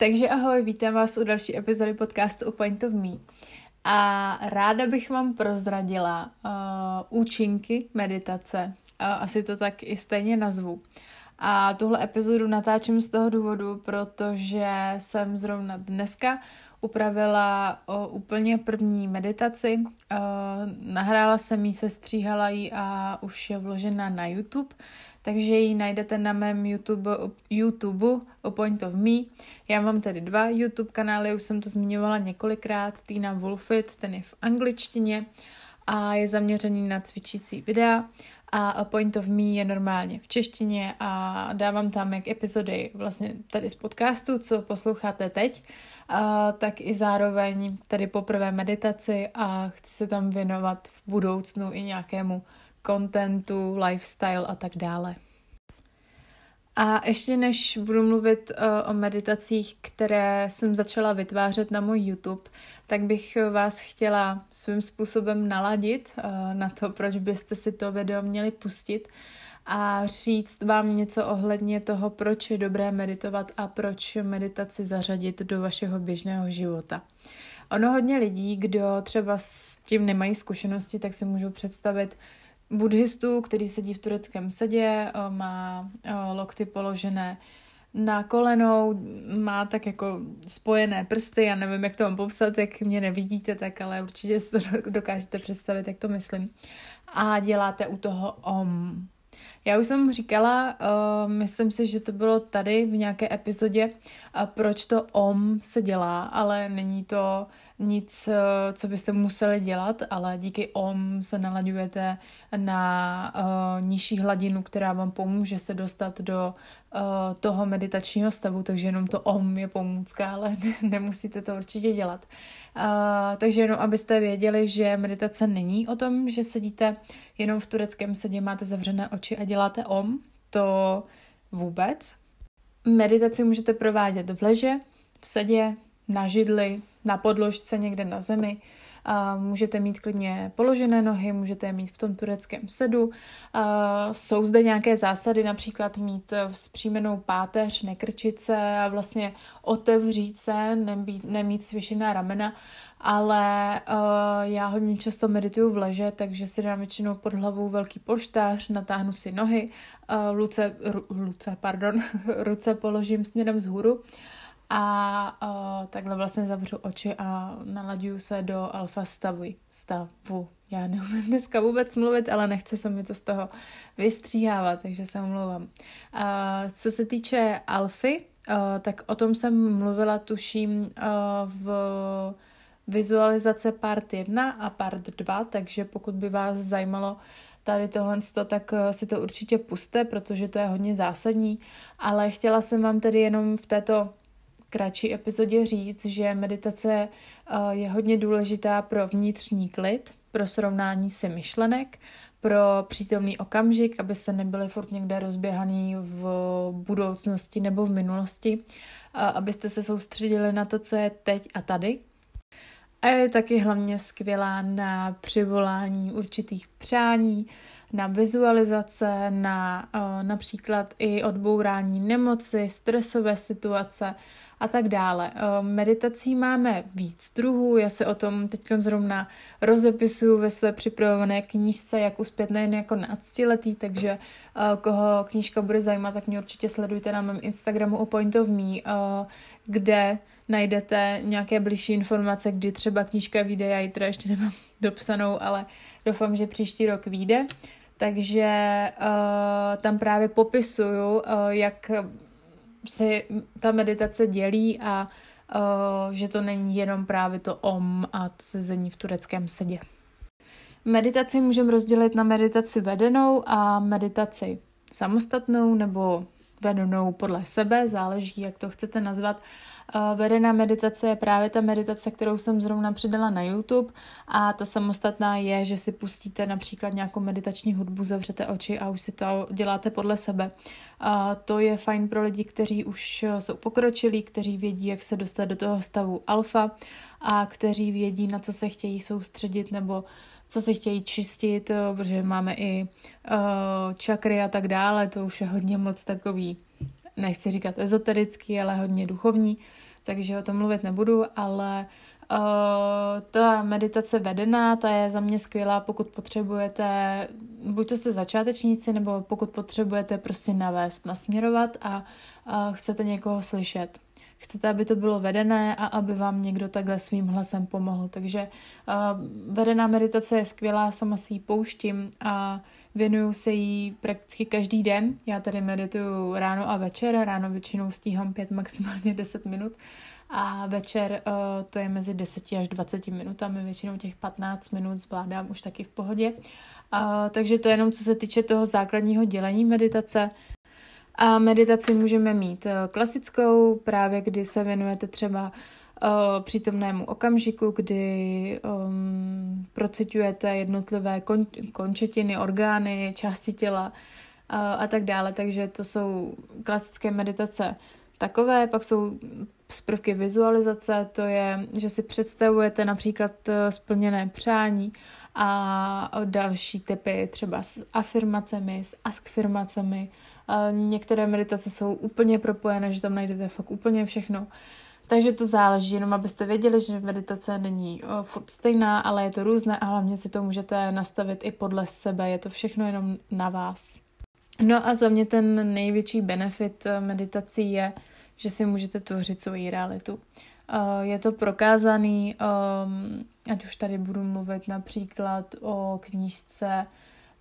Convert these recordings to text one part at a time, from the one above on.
Takže ahoj, vítám vás u další epizody podcastu o Point of Me. A ráda bych vám prozradila uh, účinky meditace. Uh, asi to tak i stejně nazvu. A tuhle epizodu natáčím z toho důvodu, protože jsem zrovna dneska upravila o, úplně první meditaci. O, nahrála jsem ji, sestříhala ji a už je vložena na YouTube takže ji najdete na mém YouTube, YouTube o Point of Me. Já mám tady dva YouTube kanály, už jsem to zmiňovala několikrát, Tina Wolfit, ten je v angličtině a je zaměřený na cvičící videa a A Point of Me je normálně v češtině a dávám tam jak epizody vlastně tady z podcastu, co posloucháte teď, a tak i zároveň tady poprvé meditaci a chci se tam věnovat v budoucnu i nějakému kontentu, lifestyle a tak dále. A ještě než budu mluvit uh, o meditacích, které jsem začala vytvářet na můj YouTube, tak bych vás chtěla svým způsobem naladit uh, na to, proč byste si to video měli pustit a říct vám něco ohledně toho, proč je dobré meditovat a proč meditaci zařadit do vašeho běžného života. Ono hodně lidí, kdo třeba s tím nemají zkušenosti, tak si můžou představit, buddhistu, který sedí v tureckém sedě, eh, má eh, lokty položené na kolenou, má tak jako spojené prsty, já nevím, jak to mám popsat, jak mě nevidíte, tak ale určitě si to dokážete představit, jak to myslím. A děláte u toho om. Já už jsem říkala, uh, myslím si, že to bylo tady v nějaké epizodě, uh, proč to om se dělá, ale není to nic, uh, co byste museli dělat, ale díky om se nalaďujete na uh, nižší hladinu, která vám pomůže se dostat do uh, toho meditačního stavu, takže jenom to om je pomůcka, ale nemusíte to určitě dělat. Uh, takže jenom abyste věděli, že meditace není o tom, že sedíte jenom v tureckém sedě, máte zavřené oči a děláte om, to vůbec. Meditaci můžete provádět v leže, v sedě, na židli, na podložce někde na zemi. Můžete mít klidně položené nohy, můžete je mít v tom tureckém sedu. Jsou zde nějaké zásady, například mít vzpřímenou páteř, nekrčit se a vlastně otevřít se, nemít, nemít svěšená ramena, ale uh, já hodně často medituju v leže, takže si dám většinou pod hlavou velký polštář, natáhnu si nohy, uh, luce, ru, luce, pardon, ruce položím směrem vzhůru a uh, takhle vlastně zavřu oči a nalaďuju se do alfa stavu. stavu. Já neumím dneska vůbec mluvit, ale nechce se mi to z toho vystříhávat, takže se omlouvám. Uh, co se týče alfy, uh, tak o tom jsem mluvila, tuším, uh, v vizualizace part 1 a part 2, takže pokud by vás zajímalo tady tohle, tak si to určitě puste, protože to je hodně zásadní, ale chtěla jsem vám tedy jenom v této kratší epizodě říct, že meditace eh, je hodně důležitá pro vnitřní klid, pro srovnání si myšlenek, pro přítomný okamžik, abyste nebyli furt někde rozběhaný v budoucnosti nebo v minulosti, abyste se soustředili na to, co je teď a tady. A je taky hlavně skvělá na přivolání určitých přání, na vizualizace, na uh, například i odbourání nemoci, stresové situace a tak dále. Uh, meditací máme víc druhů, já se o tom teď zrovna rozepisuju ve své připravované knížce, jak uspět nejen jako náctiletý, takže uh, koho knížka bude zajímat, tak mě určitě sledujte na mém Instagramu o Point of Me, uh, kde najdete nějaké blížší informace, kdy třeba knížka vyjde, já ji teda ještě nemám dopsanou, ale doufám, že příští rok vyjde. Takže uh, tam právě popisuju, uh, jak se ta meditace dělí a uh, že to není jenom právě to om a to sezení v tureckém sedě. Meditaci můžeme rozdělit na meditaci vedenou a meditaci samostatnou nebo vedenou podle sebe, záleží, jak to chcete nazvat. Vedená meditace je právě ta meditace, kterou jsem zrovna přidala na YouTube a ta samostatná je, že si pustíte například nějakou meditační hudbu, zavřete oči a už si to děláte podle sebe. A to je fajn pro lidi, kteří už jsou pokročilí, kteří vědí, jak se dostat do toho stavu alfa a kteří vědí, na co se chtějí soustředit nebo co se chtějí čistit, protože máme i uh, čakry a tak dále, to už je hodně moc takový, nechci říkat ezoterický, ale hodně duchovní. takže o tom mluvit nebudu, ale uh, ta meditace vedená, ta je za mě skvělá, pokud potřebujete, buď to jste začátečníci, nebo pokud potřebujete prostě navést, nasměrovat a uh, chcete někoho slyšet. Chcete, aby to bylo vedené a aby vám někdo takhle svým hlasem pomohl. Takže uh, vedená meditace je skvělá, sama si ji pouštím a věnuju se jí prakticky každý den. Já tady medituju ráno a večer, ráno většinou stíhám pět, maximálně 10 minut a večer uh, to je mezi 10 až 20 minutami, většinou těch 15 minut zvládám už taky v pohodě. Uh, takže to je jenom co se týče toho základního dělení meditace. A meditaci můžeme mít eh, klasickou, právě kdy se věnujete třeba uh, přítomnému okamžiku, kdy um, procitujete jednotlivé kon- končetiny, orgány, části těla uh, a tak dále. Takže to jsou klasické meditace takové, pak jsou z prvky vizualizace, to je, že si představujete například splněné přání a další typy třeba s afirmacemi, s askfirmacemi, Některé meditace jsou úplně propojené, že tam najdete fakt úplně všechno. Takže to záleží, jenom abyste věděli, že meditace není furt stejná, ale je to různé a hlavně si to můžete nastavit i podle sebe. Je to všechno jenom na vás. No a za mě ten největší benefit e, meditací je, že si můžete tvořit svoji realitu. E, je to prokázaný, ať už tady budu mluvit například o knížce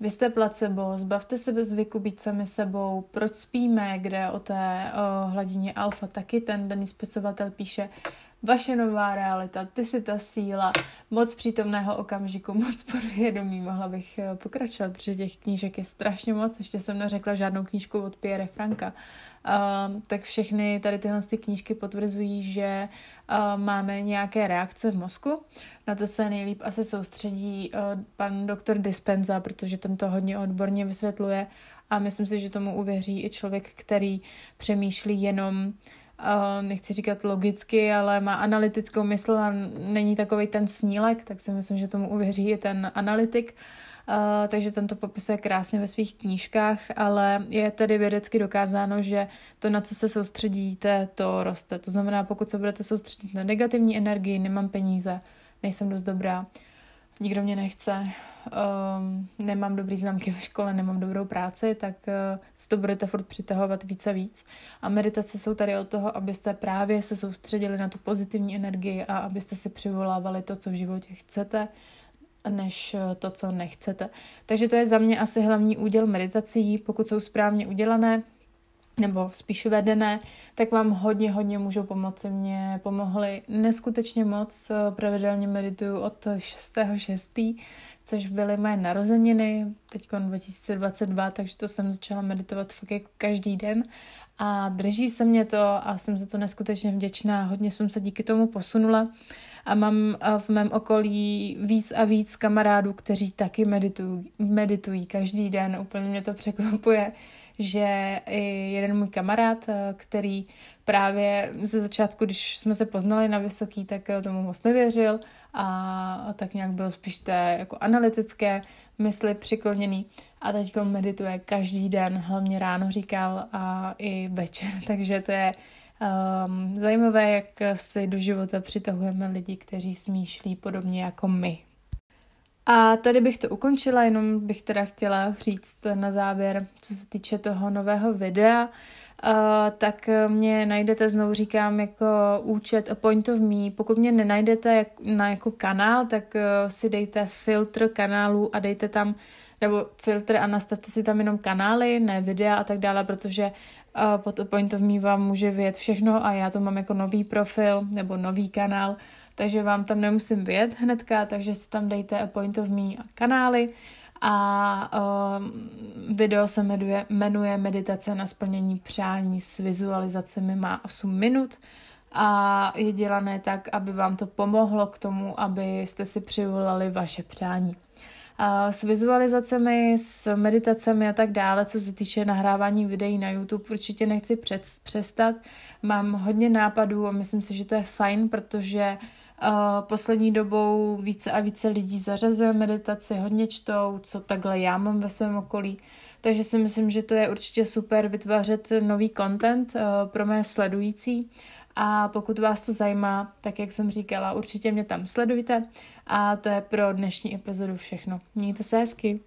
vy jste placebo, zbavte se bez zvyku být sami sebou, proč spíme, kde o té o hladině alfa? Taky ten daný spisovatel píše, vaše nová realita, ty jsi ta síla, moc přítomného okamžiku, moc podvědomí, mohla bych eh, pokračovat, protože těch knížek je strašně moc, ještě jsem neřekla žádnou knížku od Pierre Franka. Uh, tak všechny tady tyhle ty knížky potvrzují, že uh, máme nějaké reakce v mozku. Na to se nejlíp asi soustředí uh, pan doktor Dispenza, protože ten to hodně odborně vysvětluje a myslím si, že tomu uvěří i člověk, který přemýšlí jenom uh, nechci říkat logicky, ale má analytickou mysl a není takový ten snílek, tak si myslím, že tomu uvěří i ten analytik. Uh, takže ten to popisuje krásně ve svých knížkách, ale je tedy vědecky dokázáno, že to, na co se soustředíte, to roste. To znamená, pokud se budete soustředit na negativní energii, nemám peníze, nejsem dost dobrá, nikdo mě nechce, um, nemám dobrý známky ve škole, nemám dobrou práci, tak uh, si to budete furt přitahovat víc a víc. A meditace jsou tady od toho, abyste právě se soustředili na tu pozitivní energii a abyste si přivolávali to, co v životě chcete, než uh, to, co nechcete. Takže to je za mě asi hlavní úděl meditací, pokud jsou správně udělané, nebo spíš vedené, tak vám hodně, hodně můžou pomoci. Mě pomohly neskutečně moc. Pravidelně medituju od 6.6., což byly moje narozeniny, teď 2022, takže to jsem začala meditovat fakt jako každý den a drží se mě to a jsem za to neskutečně vděčná. Hodně jsem se díky tomu posunula a mám v mém okolí víc a víc kamarádů, kteří taky meditují, meditují každý den. Úplně mě to překvapuje, že i jeden můj kamarád, eh, který právě ze začátku, když jsme se poznali na vysoký, tak eh, tomu moc nevěřil a, tak nějak byl spíš té jako analytické mysli přikloněný a teď medituje každý den, hlavně ráno říkal a i večer, takže to je um, zajímavé, jak si do života přitahujeme lidi, kteří smýšlí podobně jako my. A tady bych to ukončila, jenom bych teda chtěla říct na závěr, co se týče toho nového videa, uh, tak mě najdete, znovu říkám, jako účet point of me. Pokud mě nenajdete jak, na jako kanál, tak uh, si dejte filtr kanálů a dejte tam, nebo filtr a nastavte si tam jenom kanály, ne videa a tak dále, protože uh, pod point of me vám může vyjet všechno a já to mám jako nový profil nebo nový kanál, takže vám tam nemusím vyjet hnedka, takže si tam dejte a point of me a kanály a um, video se jmenuje, jmenuje Meditace na splnění přání s vizualizacemi, má 8 minut a je dělané tak, aby vám to pomohlo k tomu, abyste si přivolali vaše přání. A s vizualizacemi, s meditacemi a tak dále, co se týče nahrávání videí na YouTube, určitě nechci přestat. Mám hodně nápadů a myslím si, že to je fajn, protože poslední dobou více a více lidí zařazuje meditaci, hodně čtou, co takhle já mám ve svém okolí. Takže si myslím, že to je určitě super vytvářet nový content uh, pro mé sledující a pokud vás to zajímá, tak jak jsem říkala, určitě mě tam sledujte a to je pro dnešní epizodu všechno. Mějte se hezky.